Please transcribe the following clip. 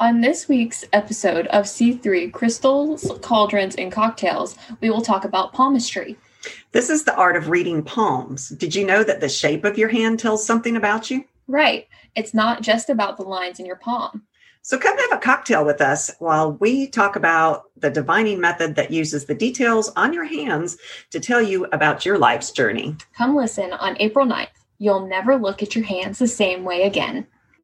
On this week's episode of C3 Crystals, Cauldrons, and Cocktails, we will talk about palmistry. This is the art of reading palms. Did you know that the shape of your hand tells something about you? Right. It's not just about the lines in your palm. So come have a cocktail with us while we talk about the divining method that uses the details on your hands to tell you about your life's journey. Come listen on April 9th. You'll never look at your hands the same way again.